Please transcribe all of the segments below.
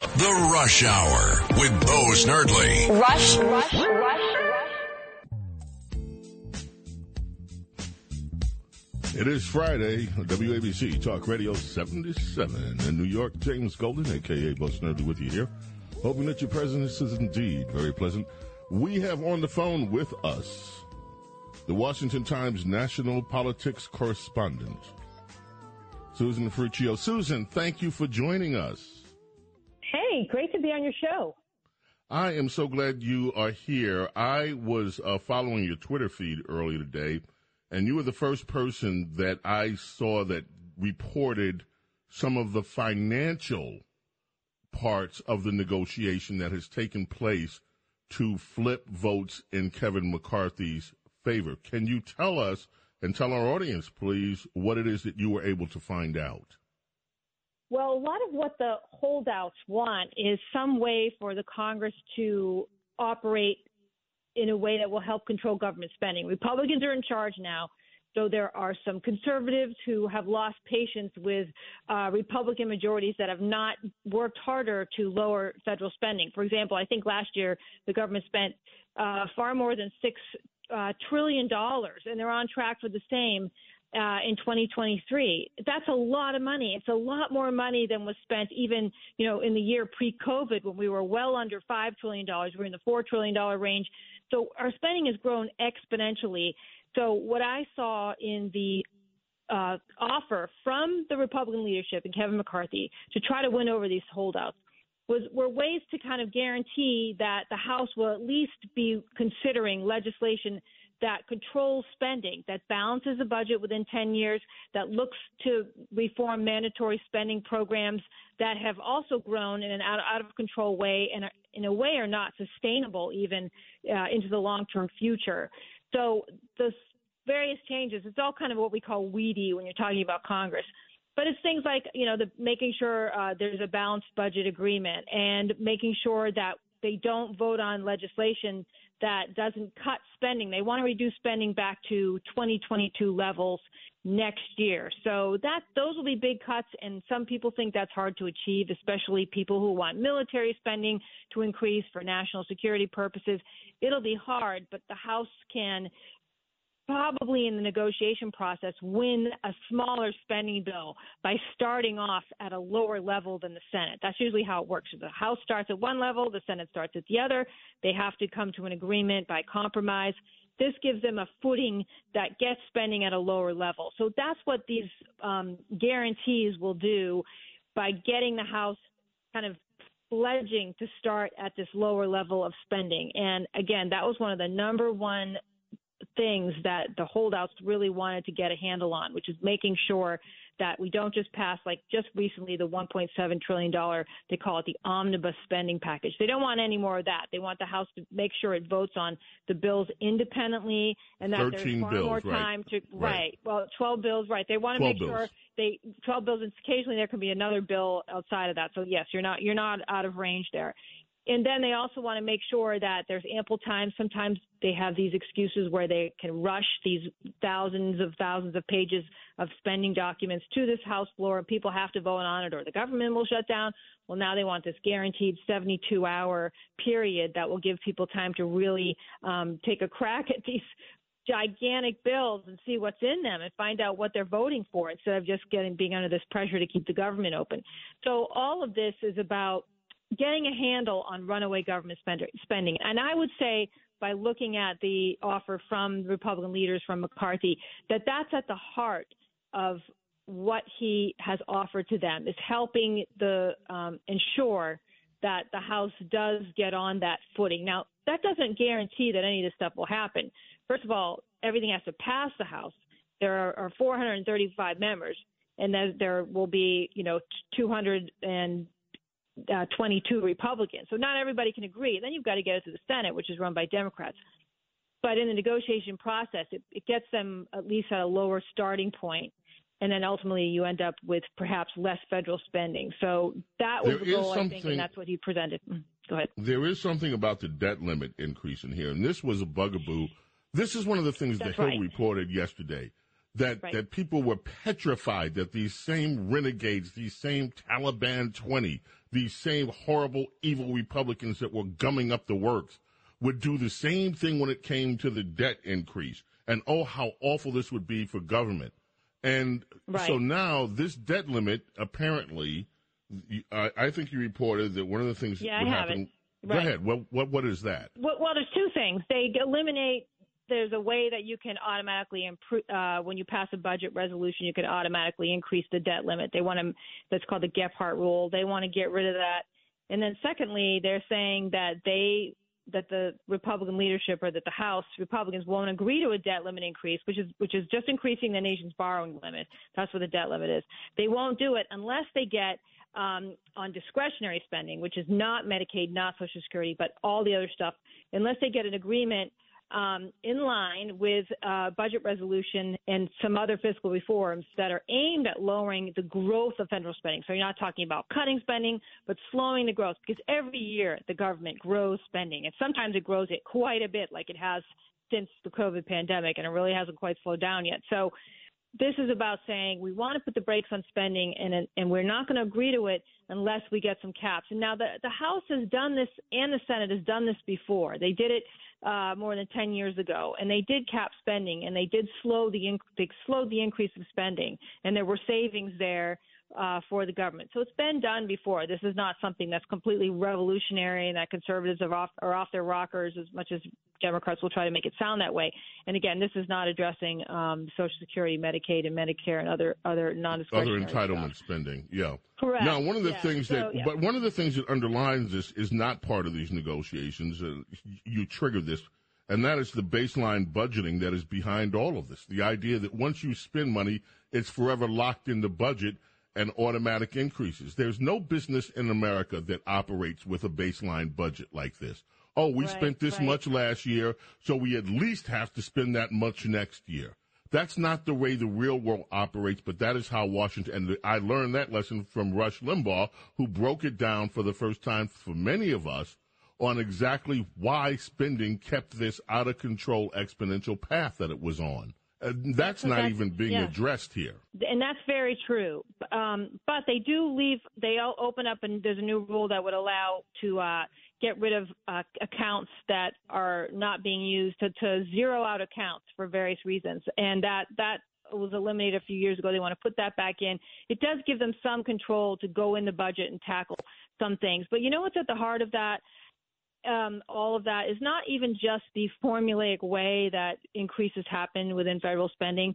The Rush Hour with Bo Snerdley. Rush, rush, rush, rush. It is Friday, WABC Talk Radio 77 in New York. James Golden, aka Bo Snerdley, with you here. Hoping that your presence is indeed very pleasant. We have on the phone with us the Washington Times national politics correspondent, Susan Ferrechio. Susan, thank you for joining us. Hey, great to be on your show. I am so glad you are here. I was uh, following your Twitter feed earlier today, and you were the first person that I saw that reported some of the financial parts of the negotiation that has taken place to flip votes in Kevin McCarthy's favor. Can you tell us and tell our audience, please, what it is that you were able to find out? Well, a lot of what the holdouts want is some way for the Congress to operate in a way that will help control government spending. Republicans are in charge now. So there are some conservatives who have lost patience with uh, Republican majorities that have not worked harder to lower federal spending. For example, I think last year the government spent uh, far more than six uh, trillion dollars, and they're on track for the same uh, in 2023. That's a lot of money. It's a lot more money than was spent even, you know, in the year pre-COVID when we were well under $5 trillion. We're in the $4 trillion range. So our spending has grown exponentially. So what I saw in the uh, offer from the Republican leadership and Kevin McCarthy to try to win over these holdouts was were ways to kind of guarantee that the House will at least be considering legislation that controls spending, that balances the budget within 10 years, that looks to reform mandatory spending programs that have also grown in an out, out of control way and in a way are not sustainable even uh, into the long term future. So the various changes, it's all kind of what we call weedy when you're talking about Congress. But it's things like, you know, the making sure uh, there's a balanced budget agreement and making sure that they don't vote on legislation that doesn't cut spending. They want to reduce spending back to 2022 levels next year. So that those will be big cuts and some people think that's hard to achieve, especially people who want military spending to increase for national security purposes. It'll be hard, but the House can probably in the negotiation process win a smaller spending bill by starting off at a lower level than the Senate. That's usually how it works. The House starts at one level, the Senate starts at the other. They have to come to an agreement by compromise. This gives them a footing that gets spending at a lower level. So that's what these um, guarantees will do by getting the House kind of pledging to start at this lower level of spending. And again, that was one of the number one things that the holdouts really wanted to get a handle on, which is making sure that we don't just pass, like just recently, the $1.7 trillion, they call it the omnibus spending package. They don't want any more of that. They want the House to make sure it votes on the bills independently and that there's far bills, more right. time to, Right. right. Well, 12 bills, right. They want to 12 make sure they, 12 bills, and occasionally there can be another bill outside of that. So yes, you're not, you're not out of range there. And then they also want to make sure that there's ample time. Sometimes they have these excuses where they can rush these thousands of thousands of pages of spending documents to this House floor, and people have to vote on it, or the government will shut down. Well, now they want this guaranteed 72 hour period that will give people time to really um, take a crack at these gigantic bills and see what's in them and find out what they're voting for instead of just getting being under this pressure to keep the government open. So all of this is about getting a handle on runaway government spend- spending. And I would say by looking at the offer from Republican leaders from McCarthy that that's at the heart of what he has offered to them is helping the um, ensure that the House does get on that footing. Now, that doesn't guarantee that any of this stuff will happen. First of all, everything has to pass the House. There are, are 435 members, and then there will be, you know, 200 and uh, 22 Republicans. So not everybody can agree. Then you've got to get it to the Senate, which is run by Democrats. But in the negotiation process, it, it gets them at least at a lower starting point and then ultimately you end up with perhaps less federal spending. So that was There the goal, I think, and that's what he presented. Mm, Go ahead. There is something about the debt limit increase in here, and this was a bugaboo. This is one of the things That's the Hill right. reported yesterday that Right. that people were petrified that these same renegades, these same Taliban twenty, these same horrible, evil Republicans that were gumming up the works would do the same thing when it came to the debt increase. And oh, how awful this would be for government. And Right. so now this debt limit apparently. I I think you reported that one of the things Yeah, would I happen. it. Go ahead. What what what is that? Well, well, there's two things. They eliminate. There's a way that you can automatically improve uh, when you pass a budget resolution. You can automatically increase the debt limit. They want to. That's called the Gephardt rule. They want to get rid of that. And then secondly, they're saying that they that the Republican leadership or that the House Republicans won't agree to a debt limit increase, which is which is just increasing the nation's borrowing limit. That's what the debt limit is. They won't do it unless they get um, on discretionary spending, which is not Medicaid, not Social Security, but all the other stuff. Unless they get an agreement um, in line with uh, budget resolution and some other fiscal reforms that are aimed at lowering the growth of federal spending. So you're not talking about cutting spending, but slowing the growth because every year the government grows spending, and sometimes it grows it quite a bit, like it has since the COVID pandemic, and it really hasn't quite slowed down yet. So this is about saying we want to put the brakes on spending and and we're not going to agree to it unless we get some caps. And now the the House has done this and the Senate has done this before. They did it uh, more than 10 years ago, and they did cap spending and they did slow the inc- they slowed the increase of spending, and there were savings there uh, for the government. So it's been done before. This is not something that's completely revolutionary and that conservatives are off are off their rockers as much as Democrats will try to make it sound that way. And again, this is not addressing um, Social Security, Medicaid, and Medicare and other other Other non-discretionary entitlement stuff. spending. Yeah. Correct. Now, one of the Yeah. things So, that, yeah. but one of the things that underlines this is not part of these negotiations. Uh, you triggered this, and that is the baseline budgeting that is behind all of this. The idea that once you spend money, it's forever locked in the budget and automatic increases. There's no business in America that operates with a baseline budget like this. Oh, we Right, spent this right. much last year, so we at least have to spend that much next year. That's not the way the real world operates, but that is how Washington, and I learned that lesson from Rush Limbaugh, who broke it down for the first time for many of us on exactly why spending kept this out of control exponential path that it was on. Uh, that's So not that's- even being yeah. addressed here. and that's very true. Um, but they do leave. They all open up, and there's a new rule that would allow to uh, get rid of uh, accounts that are not being used to, to zero out accounts for various reasons, and that that was eliminated a few years ago. They want to put that back in. It does give them some control to go in the budget and tackle some things. But you know what's at the heart of that? Um, all of that is not even just the formulaic way that increases happen within federal spending.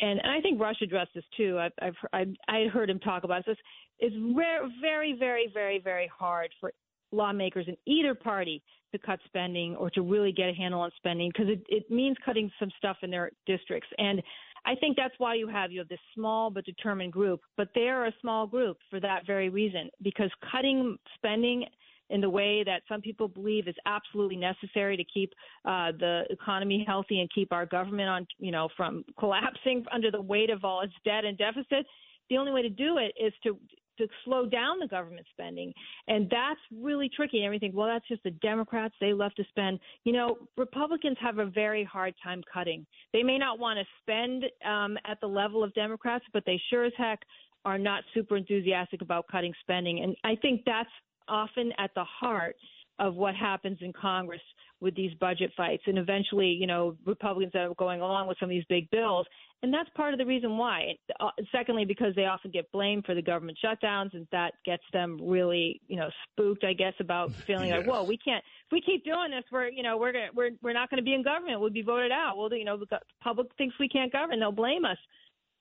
And, and I think Rush addressed this too. I've, I've, I've heard him talk about this. It's rare, very, very, very, very hard for lawmakers in either party to cut spending or to really get a handle on spending because it, it means cutting some stuff in their districts. And I think that's why you have you have this small but determined group. But they are a small group for that very reason because cutting spending in the way that some people believe is absolutely necessary to keep uh, the economy healthy and keep our government on, you know, from collapsing under the weight of all its debt and deficit. The only way to do it is to to slow down the government spending, and that's really tricky. And everything, well, that's just the Democrats; they love to spend. You know, Republicans have a very hard time cutting. They may not want to spend um, at the level of Democrats, but they sure as heck are not super enthusiastic about cutting spending. And I think that's often at the heart of what happens in Congress with these budget fights. And eventually, you know, Republicans end up going along with some of these big bills. And that's part of the reason why. Uh, secondly, because they often get blamed for the government shutdowns, and that gets them really, you know, spooked, I guess, about feeling like, whoa, we can't, if we keep doing this, we're, you know, we're gonna, we're, we're not going to be in government. We'll be voted out. Well, you know, the public thinks we can't govern. They'll blame us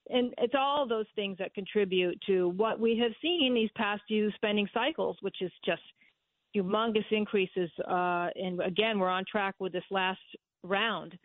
and it's all those things that contribute to what we have seen these past few spending cycles, which is just humongous increases. Uh, and again, we're on track with this last round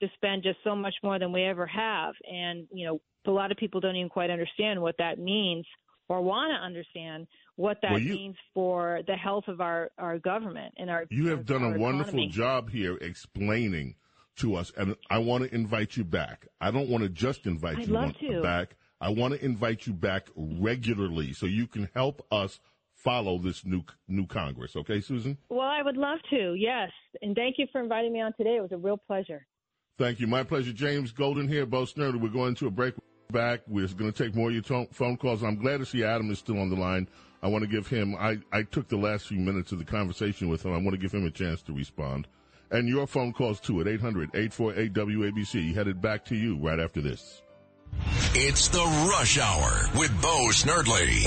to spend just so much more than we ever have. And you know, a lot of people don't even quite understand what that means or want to understand what that Well, you- means for the health of our, our government and our You have done our a wonderful economy. job here explaining to us, and I want to invite you back. I don't want to just invite I'd you love to. back. I want to invite you back regularly so you can help us follow this new new Congress. Okay, Susan? Well, I would love to, yes. And thank you for inviting me on today. It was a real pleasure. Thank you. My pleasure. James Golden here, Bo Snerdley. We're going to a break. Back. We're going to take more of your phone calls. I'm glad to see Adam is still on the line. I want to give him, I, I took the last few minutes of the conversation with him. I want to give him a chance to respond. And your phone calls too at 800 848 WABC. Headed back to you right after this. It's the Rush Hour with Bo Snerdley.